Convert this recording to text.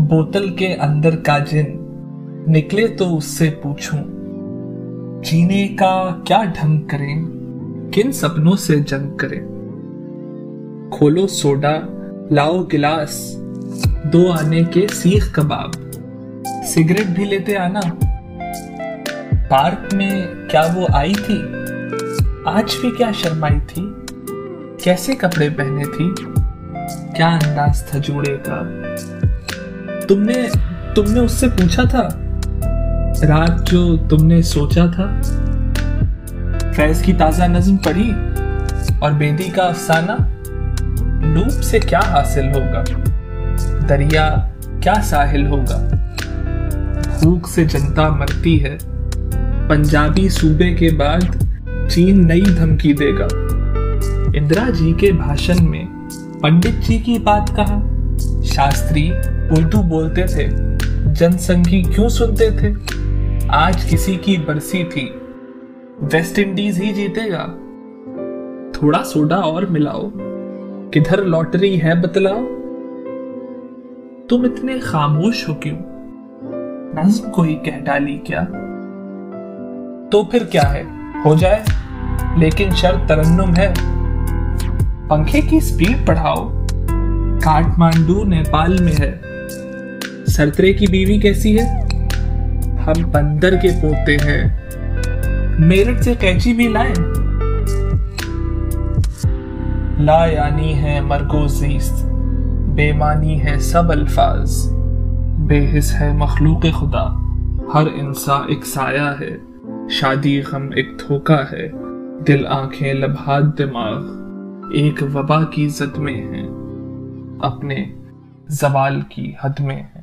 बोतल के अंदर का जिन निकले तो उससे पूछूँ, जीने का क्या ढंग करें? किन सपनों से जंग करें? खोलो सोडा, लाओ गिलास, दो आने के सीख कबाब। सिगरेट भी लेते आना। पार्क में क्या वो आई थी? आज भी क्या शर्माई थी? कैसे कपड़े पहने थी? क्या अंदाज था जूड़े का? तुमने तुमने उससे पूछा था? रात जो तुमने सोचा था? फैज की ताज़ा नज्म पढ़ी और बेदी का अफसाना? डूब से क्या हासिल होगा? दरिया क्या साहिल होगा? भूख से जनता मरती है। पंजाबी सूबे के बाद चीन नई धमकी देगा। इंदिरा जी के भाषण में पंडित जी की बात कहा। शास्त्री उर्दू बोलते थे। जनसंघी क्यों सुनते थे? आज किसी की बरसी थी। वेस्ट इंडीज ही जीतेगा। थोड़ा सोडा और मिलाओ। किधर लॉटरी है बतलाओ। तुम इतने खामोश हो क्यों? नज्म को ही कह डाली क्या? तो फिर क्या है? हो जाए। लेकिन शर्त तरन्नुम है। पंखे की स्पीड बढ़ाओ। काठमांडू, नेपाल में है। सरतरे की बीवी कैसी है? हम बंदर के पोते हैं। मेरठ से कैची भी लाए? ला यानी है मरगोजीस्त बेमानी है सब अल्फाज। बेहिस है मखलूक खुदा। हर इंसान एक साया है। शादी गम एक धोखा है। दिल आँखें लबहात दिमाग। एक वबा की जद में है। अपने जवाल की हद में है